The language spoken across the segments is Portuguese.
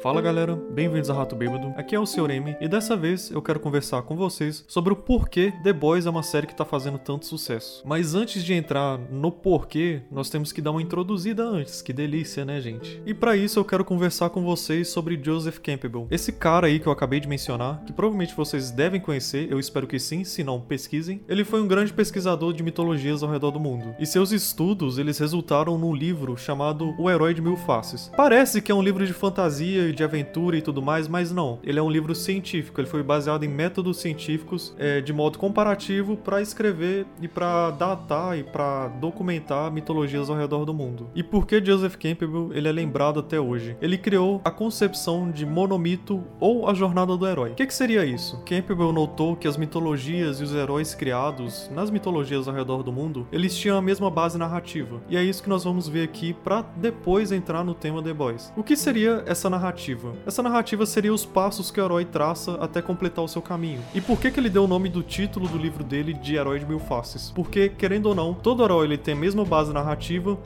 Fala galera, bem-vindos a Rato Bêbado. Aqui é o Sr. M e dessa vez eu quero conversar com vocês sobre o porquê The Boys é uma série que tá fazendo tanto sucesso. Mas antes de entrar no porquê, nós temos que dar uma introduzida antes. Que delícia, né, gente? E para isso eu quero conversar com vocês sobre Joseph Campbell. Esse cara aí que eu acabei de mencionar, que provavelmente vocês devem conhecer, eu espero que sim, se não, pesquisem. Ele foi um grande pesquisador de mitologias ao redor do mundo. E seus estudos, eles resultaram num livro chamado O Herói de Mil Faces. Parece que é um livro de fantasia de aventura e tudo mais, mas não. Ele é um livro científico, ele foi baseado em métodos científicos é, de modo comparativo para escrever e para datar e para documentar mitologias ao redor do mundo. E por que Joseph Campbell ele é lembrado até hoje? Ele criou a concepção de monomito ou a jornada do herói. O que, que seria isso? Campbell notou que as mitologias e os heróis criados nas mitologias ao redor do mundo, eles tinham a mesma base narrativa. E é isso que nós vamos ver aqui para depois entrar no tema The Boys. O que seria essa narrativa? Narrativa. Essa narrativa seria os passos que o herói traça até completar o seu caminho. E por que, que ele deu o nome do título do livro dele de Herói de Mil Faces? Porque, querendo ou não, todo herói ele tem a mesma base narrativa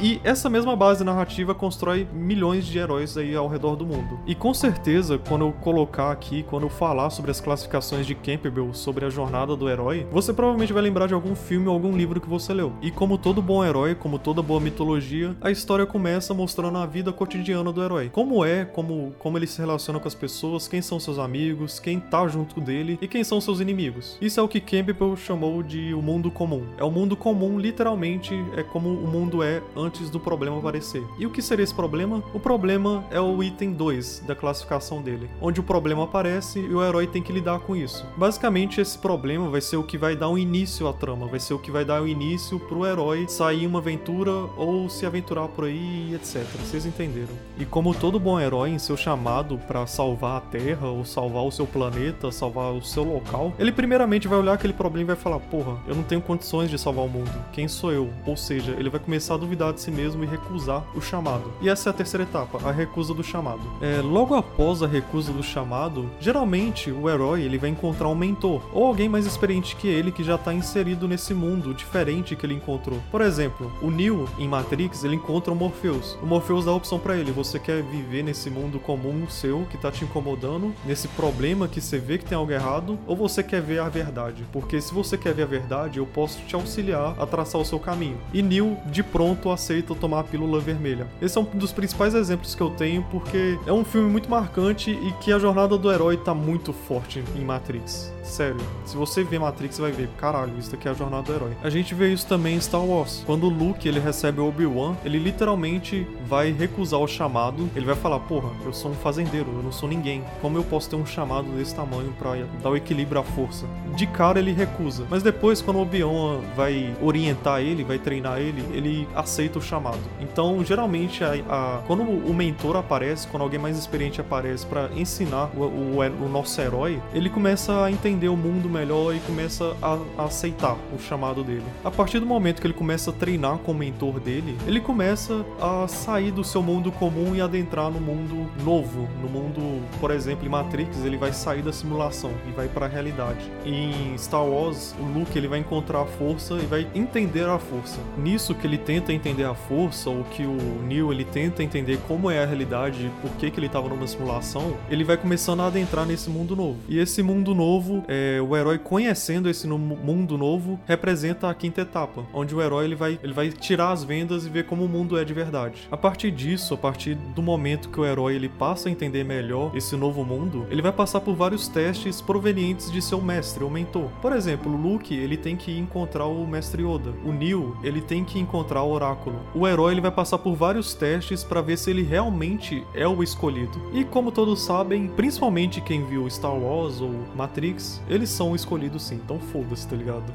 e essa mesma base narrativa constrói milhões de heróis aí ao redor do mundo. E com certeza, quando eu colocar aqui, quando eu falar sobre as classificações de Campbell sobre a jornada do herói, você provavelmente vai lembrar de algum filme ou algum livro que você leu. E como todo bom herói, como toda boa mitologia, a história começa mostrando a vida cotidiana do herói. Como é, como, como ele se relaciona com as pessoas, quem são seus amigos, quem tá junto dele e quem são seus inimigos. Isso é o que Campbell chamou de o mundo comum. É o mundo comum, literalmente, é como o mundo é antes do problema aparecer. E o que seria esse problema? O problema é o item 2 da classificação dele, onde o problema aparece e o herói tem que lidar com isso. Basicamente, esse problema vai ser o que vai dar um início à trama, vai ser o que vai dar o um início pro herói sair em uma aventura ou se aventurar por aí, etc. Vocês entenderam? E como todo bom herói em seu chamado para salvar a Terra ou salvar o seu planeta, salvar o seu local, ele primeiramente vai olhar aquele problema e vai falar: "Porra, eu não tenho condições de salvar o mundo. Quem sou eu?" Ou seja, ele vai começar a duvidar de si mesmo e recusar o chamado. E essa é a terceira etapa, a recusa do chamado. É, logo após a recusa do chamado, geralmente o herói ele vai encontrar um mentor ou alguém mais experiente que ele que já está inserido nesse mundo diferente que ele encontrou. Por exemplo, o Neo em Matrix ele encontra o Morpheus. O Morpheus dá a opção para ele: você quer viver nesse mundo comum seu que tá te incomodando, nesse problema que você vê que tem algo errado, ou você quer ver a verdade? Porque se você quer ver a verdade, eu posso te auxiliar a traçar o seu caminho. E Neo de pronto aceita tomar a pílula vermelha. Esse é um dos principais exemplos que eu tenho porque é um filme muito marcante e que a jornada do herói tá muito forte em Matrix. Sério, se você vê Matrix, vai ver, caralho, isso daqui é a jornada do herói. A gente vê isso também em Star Wars. Quando o Luke ele recebe o Obi-Wan, ele literalmente vai recusar o chamado. Ele vai falar: Porra, eu sou um fazendeiro, eu não sou ninguém. Como eu posso ter um chamado desse tamanho para dar o equilíbrio à força? De cara ele recusa. Mas depois, quando o Obi-Wan vai orientar ele, vai treinar ele, ele aceita o chamado. Então, geralmente, a, a, quando o mentor aparece, quando alguém mais experiente aparece para ensinar o, o, o nosso herói, ele começa a entender o mundo melhor e começa a, a, aceitar o chamado dele. A partir do momento que ele começa a treinar com o mentor dele, ele começa a sair do seu mundo comum e adentrar no mundo novo, no mundo, por exemplo, em Matrix, ele vai sair da simulação e vai para a realidade. Em Star Wars, o Luke ele vai encontrar a força e vai entender a força. Nisso que ele tenta entender a força, ou que o Neo ele tenta entender como é a realidade, por que que ele estava numa simulação, ele vai começando a adentrar nesse mundo novo. E esse mundo novo é, o herói conhecendo esse mundo novo representa a quinta etapa, onde o herói ele vai, ele vai tirar as vendas e ver como o mundo é de verdade. A partir disso, a partir do momento que o herói ele passa a entender melhor esse novo mundo, ele vai passar por vários testes provenientes de seu mestre ou mentor. Por exemplo, o Luke ele tem que encontrar o mestre Yoda, o Neo ele tem que encontrar o Oráculo. O herói ele vai passar por vários testes para ver se ele realmente é o escolhido. E como todos sabem, principalmente quem viu Star Wars ou Matrix, eles são escolhidos sim, então foda-se, tá ligado?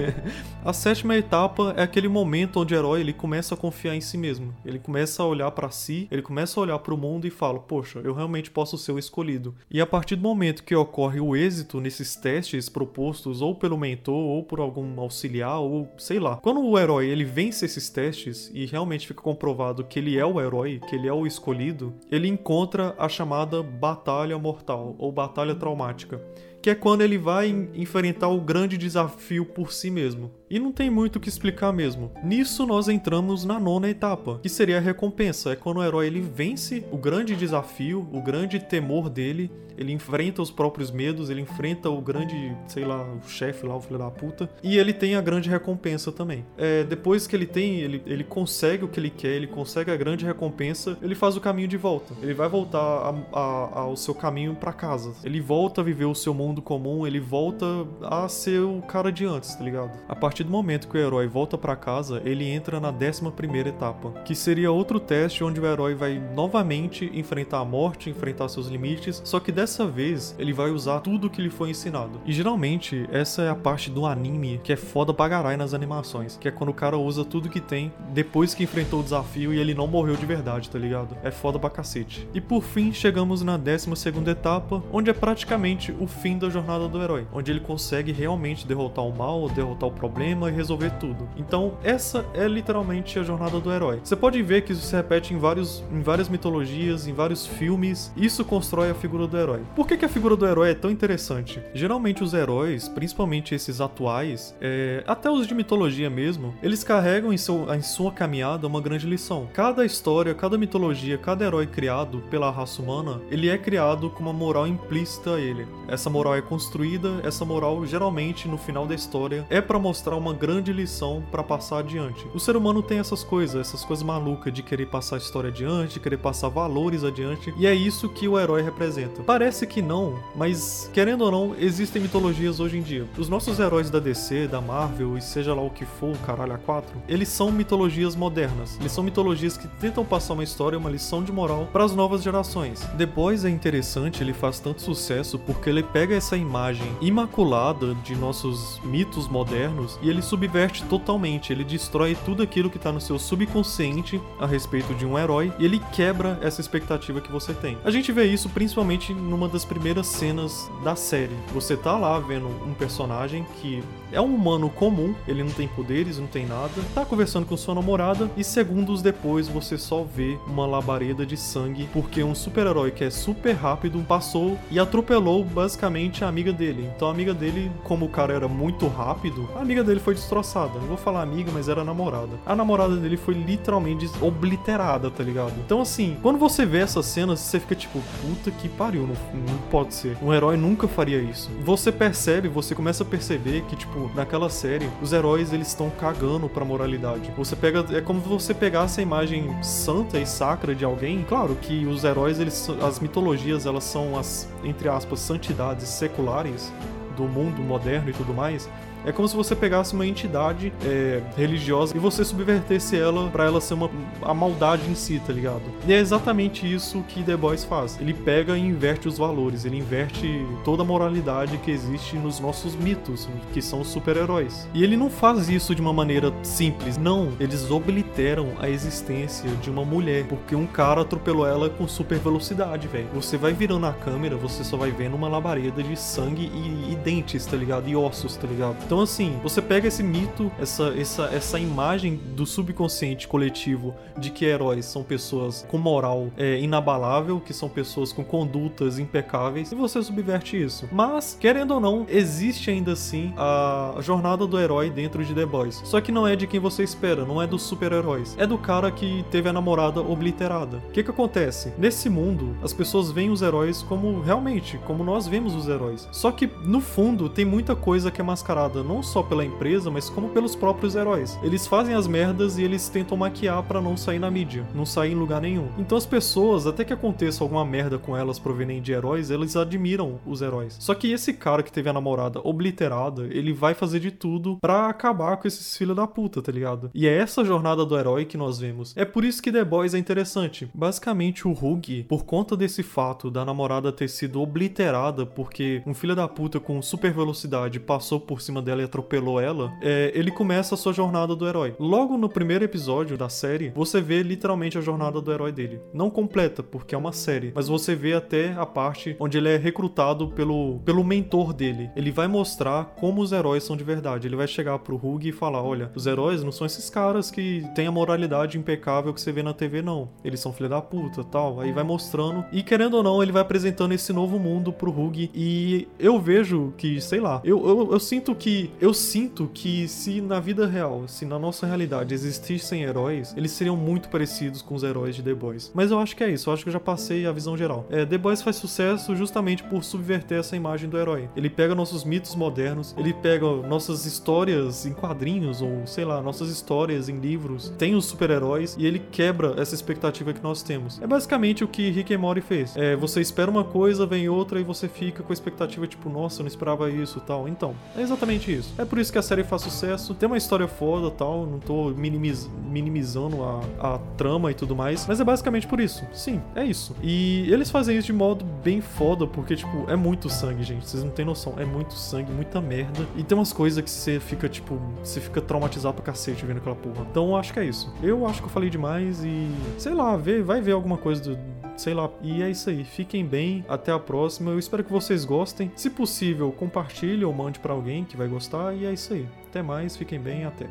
a sétima etapa é aquele momento onde o herói ele começa a confiar em si mesmo. Ele começa a olhar para si, ele começa a olhar para o mundo e fala: Poxa, eu realmente posso ser o escolhido. E a partir do momento que ocorre o êxito nesses testes propostos ou pelo mentor ou por algum auxiliar ou sei lá, quando o herói ele vence esses testes e realmente fica comprovado que ele é o herói, que ele é o escolhido, ele encontra a chamada batalha mortal ou batalha traumática que é quando ele vai enfrentar o grande desafio por si mesmo. E não tem muito o que explicar mesmo. Nisso nós entramos na nona etapa, que seria a recompensa. É quando o herói ele vence o grande desafio, o grande temor dele, ele enfrenta os próprios medos, ele enfrenta o grande, sei lá, o chefe lá, o filho da puta, e ele tem a grande recompensa também. É, depois que ele tem, ele, ele consegue o que ele quer, ele consegue a grande recompensa, ele faz o caminho de volta. Ele vai voltar a, a, ao seu caminho para casa. Ele volta a viver o seu mundo comum, ele volta a ser o cara de antes, tá ligado? A partir do momento que o herói volta para casa, ele entra na décima primeira etapa, que seria outro teste onde o herói vai novamente enfrentar a morte, enfrentar seus limites, só que dessa vez ele vai usar tudo que lhe foi ensinado. E geralmente essa é a parte do anime que é foda pra caralho nas animações, que é quando o cara usa tudo que tem depois que enfrentou o desafio e ele não morreu de verdade, tá ligado? É foda pra cacete. E por fim chegamos na décima segunda etapa, onde é praticamente o fim da jornada do herói, onde ele consegue realmente derrotar o mal, derrotar o problema e resolver tudo. Então essa é literalmente a jornada do herói. Você pode ver que isso se repete em vários em várias mitologias, em vários filmes. Isso constrói a figura do herói. Por que, que a figura do herói é tão interessante? Geralmente os heróis, principalmente esses atuais, é, até os de mitologia mesmo, eles carregam em, seu, em sua caminhada uma grande lição. Cada história, cada mitologia, cada herói criado pela raça humana, ele é criado com uma moral implícita a ele. Essa moral é construída, essa moral geralmente no final da história é para mostrar uma grande lição para passar adiante. O ser humano tem essas coisas, essas coisas malucas de querer passar a história adiante, querer passar valores adiante, e é isso que o herói representa. Parece que não, mas querendo ou não, existem mitologias hoje em dia. Os nossos heróis da DC, da Marvel e seja lá o que for, caralho a eles são mitologias modernas. Eles são mitologias que tentam passar uma história, uma lição de moral para as novas gerações. Boys é interessante, ele faz tanto sucesso porque ele pega essa imagem imaculada de nossos mitos modernos e ele subverte totalmente, ele destrói tudo aquilo que tá no seu subconsciente a respeito de um herói e ele quebra essa expectativa que você tem. A gente vê isso principalmente numa das primeiras cenas da série. Você tá lá vendo um personagem que é um humano comum, ele não tem poderes, não tem nada, tá conversando com sua namorada e segundos depois você só vê uma labareda de sangue porque um super-herói que é super rápido passou e atropelou basicamente a amiga dele. Então a amiga dele, como o cara era muito rápido, a amiga dele foi destroçada. Não vou falar amiga, mas era namorada. A namorada dele foi literalmente obliterada, tá ligado? Então assim, quando você vê essas cenas, você fica tipo, puta que pariu, não, não pode ser. Um herói nunca faria isso. Você percebe, você começa a perceber que tipo naquela série, os heróis eles estão cagando pra moralidade. Você pega. É como você pegasse a imagem santa e sacra de alguém. Claro que os heróis, eles, as mitologias, elas são as, entre aspas, santidades seculares do mundo moderno e tudo mais. É como se você pegasse uma entidade é, religiosa e você subvertesse ela para ela ser uma a maldade em si, tá ligado? E é exatamente isso que The Boys faz. Ele pega e inverte os valores, ele inverte toda a moralidade que existe nos nossos mitos, que são os super-heróis. E ele não faz isso de uma maneira simples, não. Eles obliteram a existência de uma mulher, porque um cara atropelou ela com super velocidade, velho. Você vai virando a câmera, você só vai vendo uma labareda de sangue e, e dentes, tá ligado? E ossos, tá ligado? Então então, assim, você pega esse mito, essa, essa, essa imagem do subconsciente coletivo de que heróis são pessoas com moral é, inabalável, que são pessoas com condutas impecáveis, e você subverte isso. Mas, querendo ou não, existe ainda assim a jornada do herói dentro de The Boys. Só que não é de quem você espera, não é dos super-heróis. É do cara que teve a namorada obliterada. O que que acontece? Nesse mundo, as pessoas veem os heróis como realmente, como nós vemos os heróis. Só que, no fundo, tem muita coisa que é mascarada não só pela empresa, mas como pelos próprios heróis. Eles fazem as merdas e eles tentam maquiar para não sair na mídia, não sair em lugar nenhum. Então as pessoas, até que aconteça alguma merda com elas proveniente de heróis, eles admiram os heróis. Só que esse cara que teve a namorada obliterada, ele vai fazer de tudo para acabar com esses filhos da puta, tá ligado? E é essa jornada do herói que nós vemos. É por isso que The Boys é interessante. Basicamente, o Hug, por conta desse fato da namorada ter sido obliterada porque um filho da puta com super velocidade passou por cima dela e atropelou ela, é, ele começa a sua jornada do herói. Logo no primeiro episódio da série, você vê literalmente a jornada do herói dele. Não completa, porque é uma série, mas você vê até a parte onde ele é recrutado pelo, pelo mentor dele. Ele vai mostrar como os heróis são de verdade. Ele vai chegar pro Hug e falar: olha, os heróis não são esses caras que têm a moralidade impecável que você vê na TV, não. Eles são filha da puta tal. Aí vai mostrando. E querendo ou não, ele vai apresentando esse novo mundo pro Hug. E eu vejo que, sei lá, eu, eu, eu sinto que eu sinto que se na vida real, se na nossa realidade existissem heróis, eles seriam muito parecidos com os heróis de The Boys. Mas eu acho que é isso, eu acho que eu já passei a visão geral. É, The Boys faz sucesso justamente por subverter essa imagem do herói. Ele pega nossos mitos modernos, ele pega nossas histórias em quadrinhos, ou sei lá, nossas histórias em livros, tem os super-heróis e ele quebra essa expectativa que nós temos. É basicamente o que Rick and Morty fez. É, você espera uma coisa, vem outra e você fica com a expectativa tipo, nossa, eu não esperava isso tal. Então, é exatamente isso. É por isso que a série faz sucesso, tem uma história foda tal, não tô minimiz minimizando a, a trama e tudo mais, mas é basicamente por isso. Sim, é isso. E eles fazem isso de modo bem foda, porque, tipo, é muito sangue, gente. Vocês não têm noção. É muito sangue, muita merda. E tem umas coisas que você fica, tipo, você fica traumatizado pra cacete vendo aquela porra. Então acho que é isso. Eu acho que eu falei demais e. Sei lá, vê, vai ver alguma coisa do. Sei lá. E é isso aí. Fiquem bem. Até a próxima. Eu espero que vocês gostem. Se possível, compartilhe ou mande para alguém que vai gostar. E é isso aí. Até mais. Fiquem bem. Até.